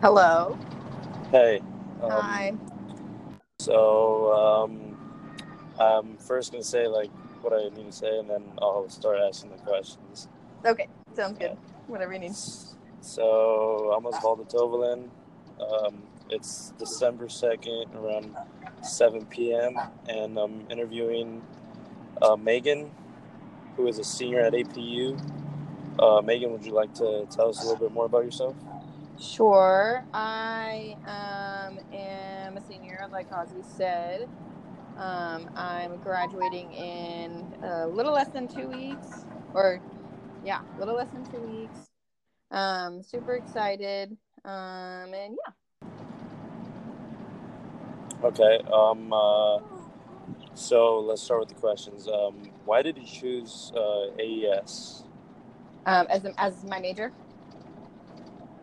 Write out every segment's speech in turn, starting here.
Hello. Hey. Um, Hi. So, um, I'm first gonna say like what I need to say, and then I'll start asking the questions. Okay, sounds good. Whatever you need. So, I'm Osvaldo Tovalin. Um, it's December second, around 7 p.m., and I'm interviewing uh, Megan, who is a senior at APU. Uh, Megan, would you like to tell us a little bit more about yourself? Sure. I um, am a senior, like Ozzy said. Um, I'm graduating in a little less than two weeks, or yeah, a little less than two weeks. Um, super excited. Um, and yeah. Okay. Um. Uh, so let's start with the questions. Um, why did you choose uh, AES? Um, as as my major.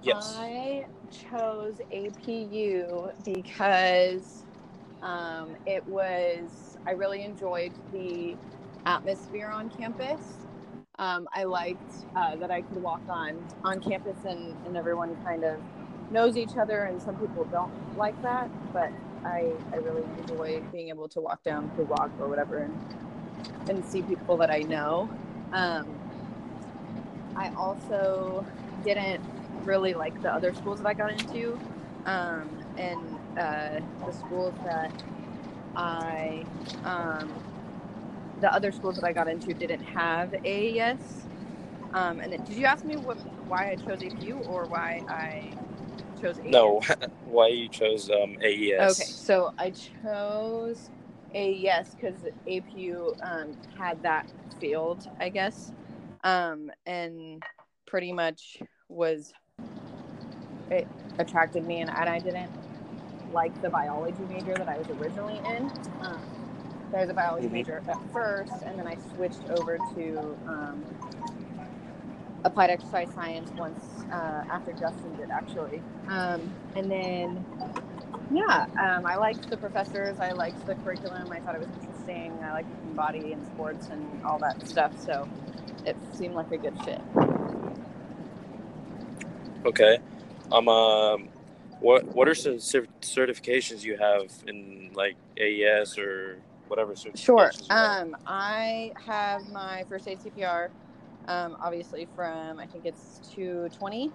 Yes. I chose APU because um, it was, I really enjoyed the atmosphere on campus. Um, I liked uh, that I could walk on on campus and, and everyone kind of knows each other, and some people don't like that, but I, I really enjoy being able to walk down the walk or whatever and, and see people that I know. Um, I also didn't really like the other schools that I got into. Um, and uh, the schools that I, um, the other schools that I got into didn't have AES. Um, and then, did you ask me what, why I chose APU or why I chose AES? No. why you chose um, AES? Okay, so I chose AES because APU um, had that field, I guess, um, and pretty much was it attracted me, and, and I didn't like the biology major that I was originally in. Um, so I was a biology Mhm. major at first, and then I switched over to um, applied exercise science once uh, after Justin did, actually. Um, and then, yeah, um, I liked the professors. I liked the curriculum. I thought it was interesting. I liked the body and sports and all that stuff. So it seemed like a good fit. Okay. Um. um what What are some certifications you have in like AES or whatever certifications? Sure. Um, I have my first aid CPR, um, obviously from I think it's 220.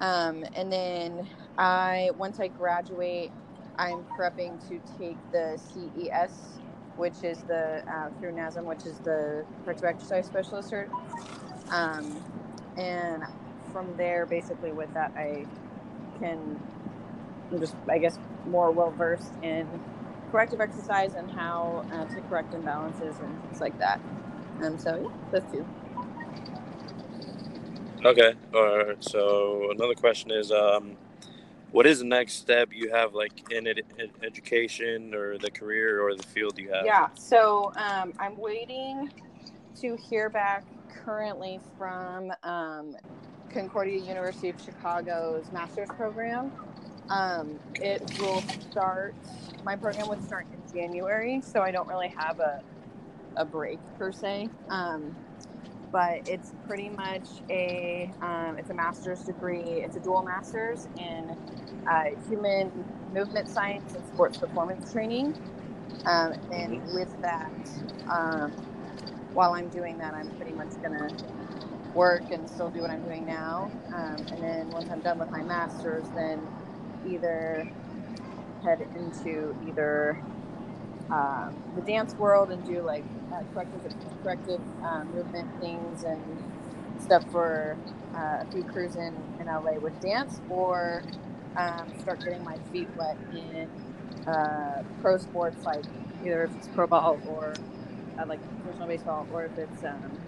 Um, and then I once I graduate, I'm prepping to take the CES, which is the uh, through NASM, which is the corrective exercise specialist cert. Um, and from there, basically with that, I can I'm just I guess more well versed in corrective exercise and how uh, to correct imbalances and things like that. Um, so yeah, those two. Okay. All right. So another question is, um, what is the next step you have, like in ed- education or the career or the field you have? Yeah. So um, I'm waiting to hear back currently from um, Concordia University of Chicago's master's program. Um, it will start. My program would start in January, so I don't really have a a break per se. Um, but it's pretty much a um, it's a master's degree. It's a dual master's in uh, human movement science and sports performance training. Um, and with that, um, while I'm doing that, I'm pretty much gonna work and still do what I'm doing now. Um, and then once I'm done with my master's, then either head into either um, the dance world and do like uh, corrective, corrective um, movement things and stuff for uh, a few crews in, in LA with dance, or um, start getting my feet wet in uh, pro sports, like either if it's pro ball or uh, like professional baseball, or if it's um,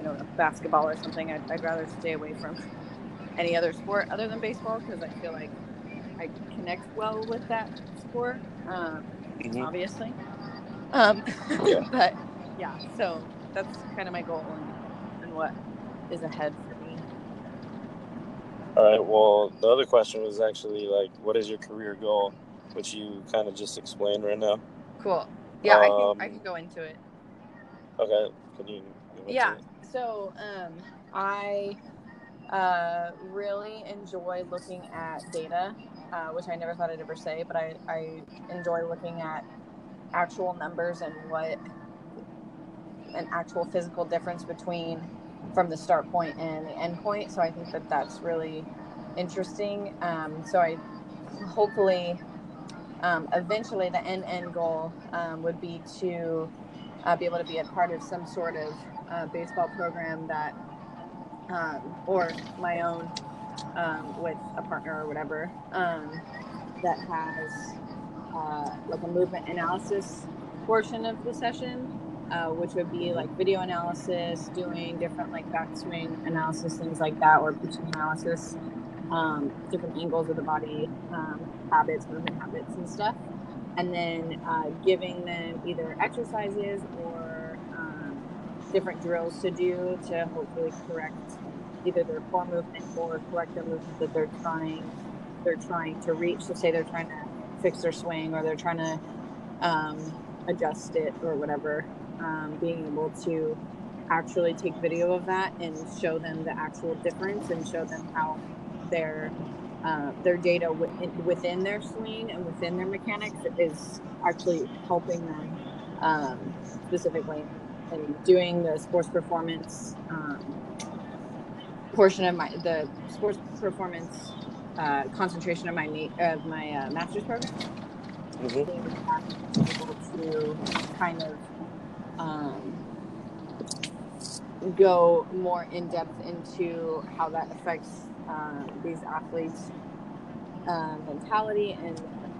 I don't know basketball or something. I'd, I'd rather stay away from any other sport other than baseball because I feel like I connect well with that sport. Um, Mhm. obviously. Um, Yeah. but yeah, so that's kind of my goal and, and what is ahead for me. All right. Well, the other question was actually like, what is your career goal, which you kind of just explained right now. Cool. Yeah, I Um, can I can go into it. Okay. Can you? go into Yeah. it? So um, I uh, really enjoy looking at data, uh, which I never thought I'd ever say, but I, I enjoy looking at actual numbers and what an actual physical difference between from the start point and the end point. So I think that that's really interesting. Um, so I hopefully um, eventually the end end goal um, would be to uh, be able to be a part of some sort of uh, baseball program that um, or my own um, with a partner or whatever um, that has uh, like a movement analysis portion of the session uh, which would be like video analysis doing different like backswing analysis things like that or pitching analysis um, different angles of the body um, habits, movement habits, and stuff. And then uh, giving them either exercises or um, different drills to do to hopefully correct either their core movement or correct the movement that they're trying they're trying to reach. So say they're trying to fix their swing or they're trying to um, adjust it or whatever. Um, being able to actually take video of that and show them the actual difference and show them how their uh, their data within, within their swing and within their mechanics is actually helping them um, specifically in doing the sports performance um, portion of my the sports performance uh, concentration of my of my uh, master's program. Mm-hmm. Able to kind of um, go more in depth into how that affects um, these athletes' um, mentality and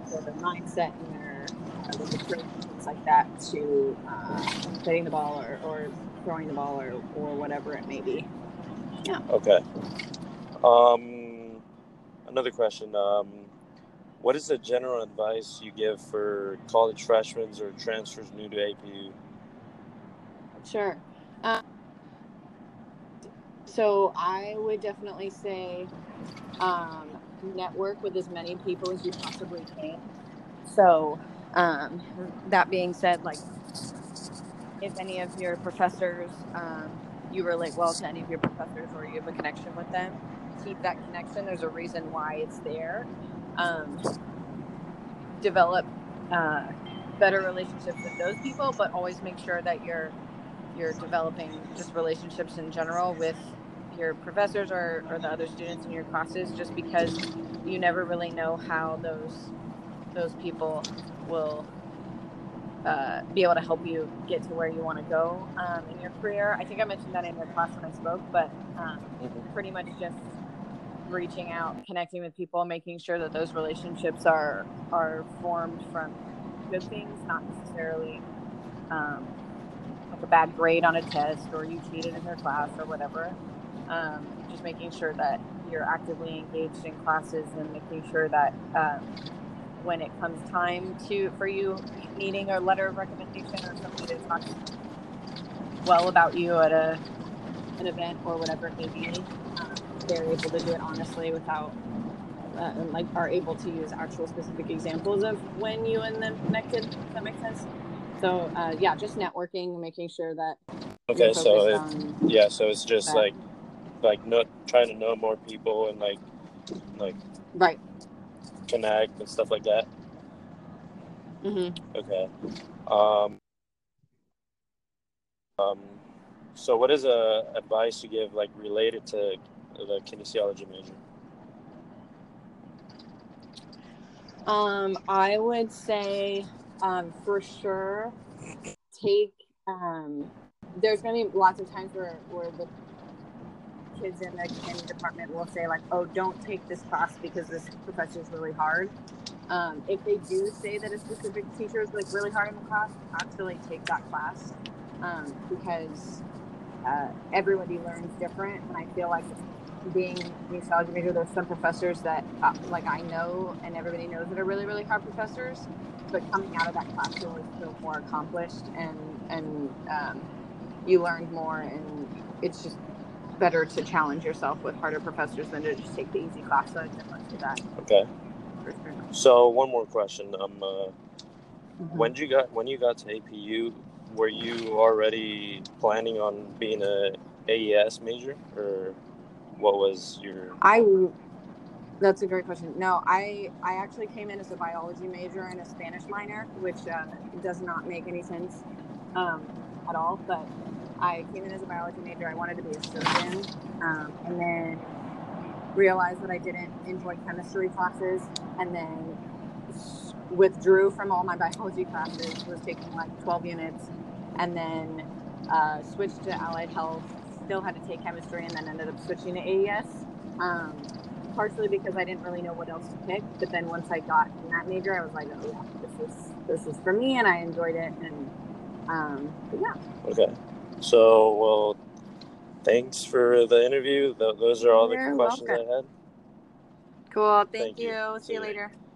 their mindset and their uh, things like that to uh, hitting the ball or, or throwing the ball or, or whatever it may be. Yeah. Okay. Um, another question. Um, what is the general advice you give for college freshmen or transfers new to APU? Sure. Um, so I would definitely say um, network with as many people as you possibly can. So um, that being said, like if any of your professors, um, you relate well to any of your professors or you have a connection with them, keep that connection. There's a reason why it's there. Um, develop uh, better relationships with those people, but always make sure that you're you're developing just relationships in general with your professors or, or the other students in your classes just because you never really know how those those people will uh, be able to help you get to where you want to go um, in your career. I think I mentioned that in your class when I spoke, but um, mm-hmm. pretty much just reaching out, connecting with people, making sure that those relationships are are formed from good things, not necessarily um, like a bad grade on a test or you cheated in your class or whatever um, just making sure that you're actively engaged in classes and making sure that um, when it comes time to for you needing a letter of recommendation or somebody to talk well about you at a an event or whatever it may be, um, they're able to do it honestly without uh, and like are able to use actual specific examples of when you and them connected. Does that makes sense? So uh, yeah, just networking, making sure that. Okay, so it, yeah, so it's just that. like like not trying to know more people and like like right connect and stuff like that. Mm-hmm. Okay. Um, um, so what is a uh, advice you give like related to the kinesiology major? Um, I would say um, for sure take um, there's going to be lots of times where, where the kids in the kindy department will say like, "Oh, don't take this class because this professor is really hard." Um, if they do say that a specific teacher is like really hard in the class, actually take that class um, because uh, everybody learns different, and I feel like being a kinesiology major, there's some professors that uh, like I know and everybody knows that are really really hard professors, but coming out of that class, you always feel more accomplished and and um, you learned more, and it's just better to challenge yourself with harder professors than to just take the easy class. So I definitely do that. Okay. So one more question. Um, uh, mm-hmm. when you got when you got to APU, were you already planning on being a AES major, or what was your? I. That's a great question. No, I I actually came in as a biology major and a Spanish minor, which uh, does not make any sense um, at all. But I came in as a biology major. I wanted to be a surgeon, um, and then realized that I didn't enjoy chemistry classes, and then withdrew from all my biology classes. Was taking like 12 units, and then uh, switched to allied health. Still had to take chemistry, and then ended up switching to AES. Um, partially because I didn't really know what else to pick, but then once I got in that major, I was like, oh yeah, this is this is for me, and I enjoyed it, and um, yeah. Okay. So, well, thanks for the interview. Those are all the You're questions welcome. I had. Cool. Thank, Thank you. you. See See you you later. later.